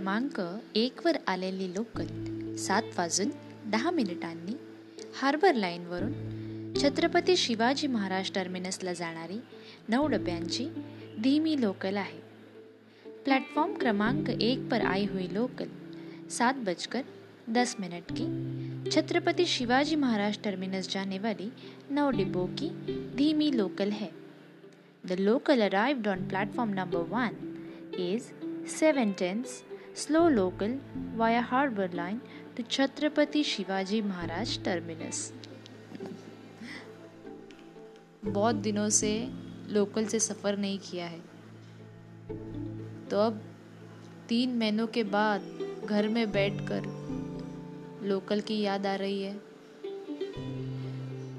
क्रमांक एकवर आलेली लोकल सात वाजून दहा मिनिटांनी हार्बर लाईनवरून छत्रपती शिवाजी महाराज टर्मिनसला जाणारी नऊ डब्यांची धीमी लोकल आहे. प्लेटफॉर्म क्रमांक एक पर आई हुई लोकल सात बजकर दस मिनट की छत्रपति शिवाजी महाराज टर्मिनस जाने वाली नौ डिब्बों की धीमी लोकल है. The local arrived on platform number one is seven tenths slow local via Harbour Line to Chhatrapati Shivaji Maharaj terminus बहुत दिनों से लोकल से सफ़र नहीं किया है। तो अब तीन महीनों के बाद घर में बैठकर लोकल की याद आ रही है।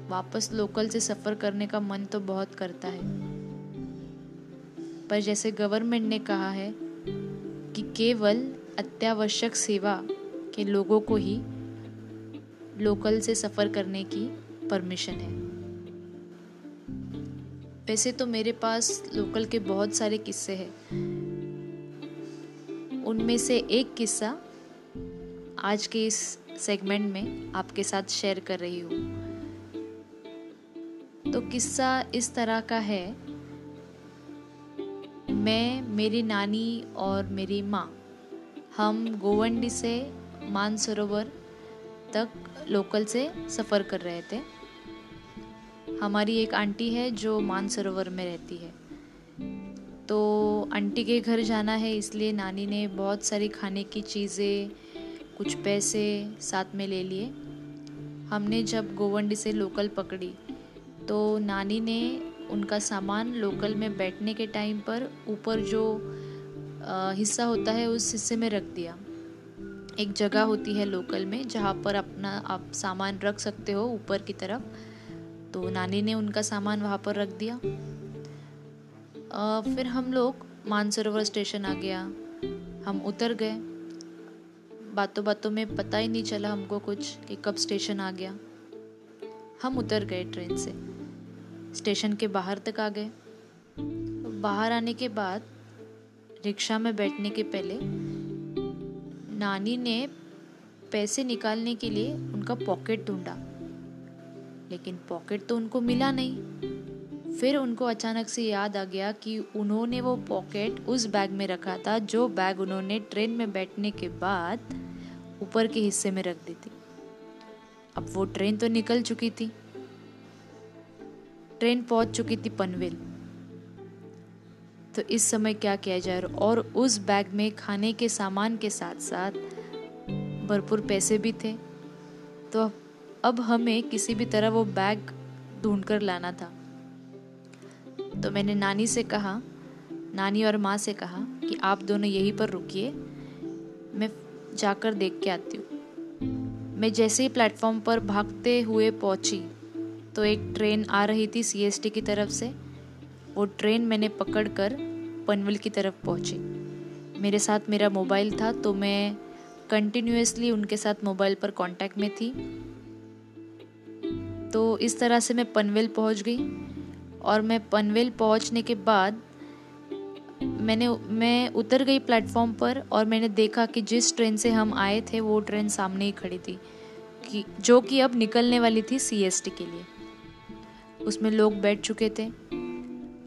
वापस लोकल से सफ़र करने का मन तो बहुत करता है। पर जैसे गवर्नमेंट ने कहा है कि केवल अत्यावश्यक सेवा के लोगों को ही लोकल से सफ़र करने की परमिशन है। वैसे तो मेरे पास लोकल के बहुत सारे किस्से हैं। उनमें से एक किस्सा आज के इस सेगमेंट में आपके साथ शेयर कर रही हूँ। तो किस्सा इस तरह का है मैं, मेरी नानी और मेरी माँ, हम गोवंडी से मानसरोवर तक लोकल से सफ़र कर रहे थे। हमारी एक आंटी है जो मानसरोवर में रहती है। तो आंटी के घर जाना है, इसलिए नानी ने बहुत सारी खाने की चीज़ें, कुछ पैसे साथ में ले लिए। हमने जब गोवंडी से लोकल पकड़ी तो नानी ने उनका सामान लोकल में बैठने के टाइम पर ऊपर जो हिस्सा होता है उस हिस्से में रख दिया। एक जगह होती है लोकल में जहाँ पर अपना आप सामान रख सकते हो ऊपर की तरफ़। तो नानी ने उनका सामान वहाँ पर रख दिया। आ, फिर हम लोग मानसरोवर स्टेशन आ गया हम उतर गए। बातों बातों में पता ही नहीं चला हमको कुछ कि कब स्टेशन आ गया। हम उतर गए ट्रेन से। स्टेशन के बाहर तक आ गए। बाहर आने के बाद रिक्शा में बैठने के पहले नानी ने पैसे निकालने के लिए उनका पॉकेट ढूंढा। लेकिन पॉकेट तो उनको मिला नहीं। फिर उनको अचानक से याद आ गया कि उन्होंने वो पॉकेट उस बैग में रखा था, जो बैग उन्होंने ट्रेन में बैठने के बाद ऊपर के हिस्से में रख दी थी। अब वो ट्रेन तो निकल चुकी थी। ट्रेन पहुँच चुकी थी पनवेल। तो इस समय क्या किया जाए और उस बैग में खाने के सामान के साथ साथ भरपूर पैसे भी थे। तो अब हमें किसी भी तरह वो बैग ढूंढ कर लाना था। तो मैंने नानी से कहा नानी और माँ से कहा कि आप दोनों यहीं पर रुकिए। मैं जाकर देख के आती हूँ। मैं जैसे ही प्लेटफॉर्म पर भागते हुए पहुँची तो एक ट्रेन आ रही थी सीएसटी की तरफ़ से। वो ट्रेन मैंने पकड़ कर पनवल की तरफ़ पहुँची। मेरे साथ मेरा मोबाइल था तो मैं कंटिन्यूसली उनके साथ मोबाइल पर कांटेक्ट में थी। तो इस तरह से मैं पनवेल पहुँच गई और मैं पनवेल पहुँचने के बाद मैंने, मैं उतर गई प्लेटफॉर्म पर और मैंने देखा कि जिस ट्रेन से हम आए थे, वो ट्रेन सामने ही खड़ी थी, कि जो कि अब निकलने वाली थी सीएसटी के लिए। उसमें लोग बैठ चुके थे।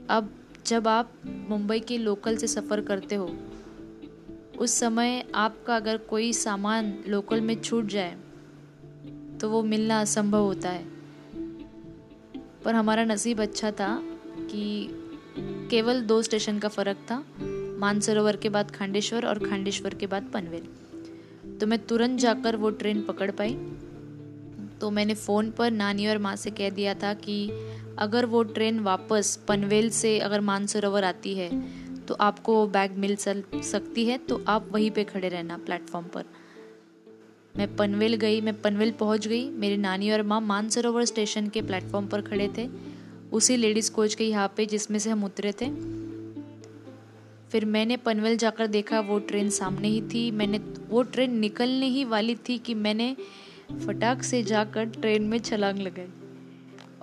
अब जब आप मुंबई के लोकल से सफ़र करते हो, उस समय आपका अगर कोई सामान लोकल में छूट जाए तो वो मिलना असंभव होता है। पर हमारा नसीब अच्छा था कि केवल दो स्टेशन का फ़र्क था, मानसरोवर के बाद खांडेश्वर और खांडेश्वर के बाद पनवेल। तो मैं तुरंत जाकर वो ट्रेन पकड़ पाई। तो मैंने फ़ोन पर नानी और माँ से कह दिया था कि अगर वो ट्रेन वापस पनवेल से अगर मानसरोवर आती है तो आपको बैग मिल सकती है तो आप वहीं पे खड़े रहना प्लेटफॉर्म पर। मैं पनवेल गई, मैं पनवेल पहुँच गई, मेरी नानी और माँ मानसरोवर स्टेशन के प्लेटफॉर्म पर खड़े थे। उसी लेडीज़ कोच के यहाँ पे जिसमें से हम उतरे थे। फिर मैंने पनवेल जाकर देखा, वो ट्रेन सामने ही थी। मैंने, वो ट्रेन निकलने ही वाली थी कि मैंने फटाक से जाकर ट्रेन में छलांग लगाई।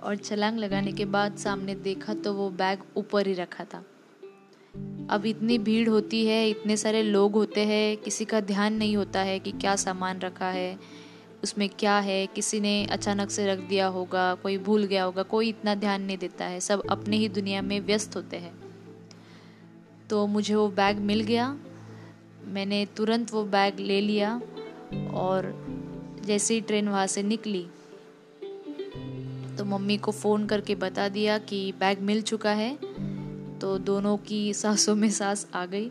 और छलांग लगाने के बाद सामने देखा तो वो बैग ऊपर ही रखा था। अब इतनी भीड़ होती है, इतने सारे लोग होते हैं, किसी का ध्यान नहीं होता है कि क्या सामान रखा है, उसमें क्या है, किसी ने अचानक से रख दिया होगा, कोई भूल गया होगा, कोई इतना ध्यान नहीं देता है, सब अपने ही दुनिया में व्यस्त होते हैं। तो मुझे वो बैग मिल गया, मैंने तुरंत वो बैग ले लिया और जैसे ही ट्रेन वहाँ से निकली तो मम्मी को फ़ोन करके बता दिया कि बैग मिल चुका है तो दोनों की सांसों में सांस आ गई।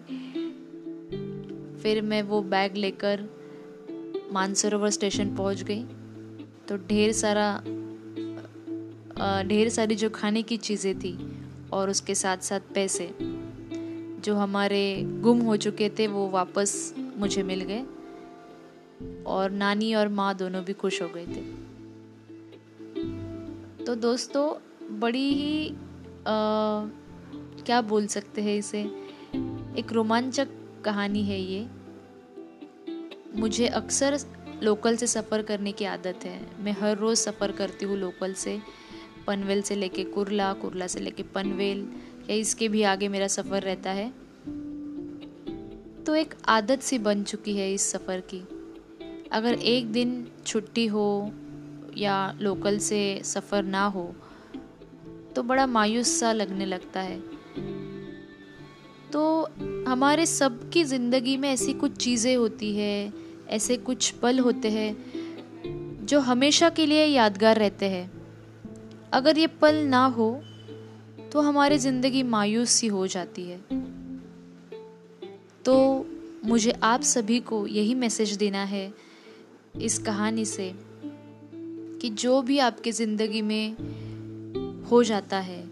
फिर मैं वो बैग लेकर मानसरोवर स्टेशन पहुँच गई। तो ढेर सारा ढेर सारी जो खाने की चीज़ें थी और उसके साथ साथ पैसे, जो हमारे गुम हो चुके थे, वो वापस मुझे मिल गए। और नानी और माँ दोनों भी खुश हो गए थे। तो दोस्तों बड़ी ही आ, क्या बोल सकते हैं इसे? एक रोमांचक कहानी है ये। मुझे अक्सर लोकल से सफ़र करने की आदत है। मैं हर रोज़ सफ़र करती हूँ लोकल से पनवेल से लेके कुरला कुरला से लेके पनवेल या इसके भी आगे मेरा सफ़र रहता है। तो एक आदत सी बन चुकी है इस सफ़र की। अगर एक दिन छुट्टी हो या लोकल से सफ़र ना हो तो बड़ा मायूस सा लगने लगता है। तो हमारे सबकी ज़िंदगी में ऐसी कुछ चीज़ें होती है, ऐसे कुछ पल होते हैं, जो हमेशा के लिए यादगार रहते हैं। अगर ये पल ना हो तो हमारी ज़िंदगी मायूस सी हो जाती है। तो मुझे आप सभी को यही मैसेज देना है इस कहानी से कि जो भी आपके ज़िंदगी में हो जाता है,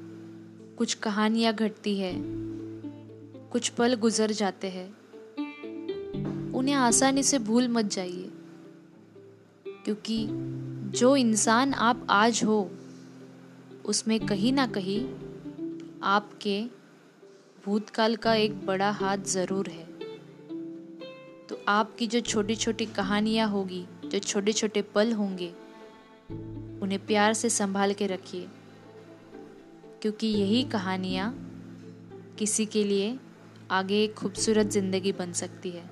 कुछ कहानियाँ घटती है, कुछ पल गुजर जाते हैं, उन्हें आसानी से भूल मत जाइए। क्योंकि जो इंसान आप आज हो, उसमें कहीं ना कहीं आपके भूतकाल का एक बड़ा हाथ ज़रूर है। आपकी जो छोटी छोटी कहानियाँ होगी, जो छोटे छोटे पल होंगे, उन्हें प्यार से संभाल के रखिए। क्योंकि यही कहानियाँ किसी के लिए आगे एक खूबसूरत ज़िंदगी बन सकती है।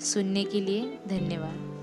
सुनने के लिए धन्यवाद।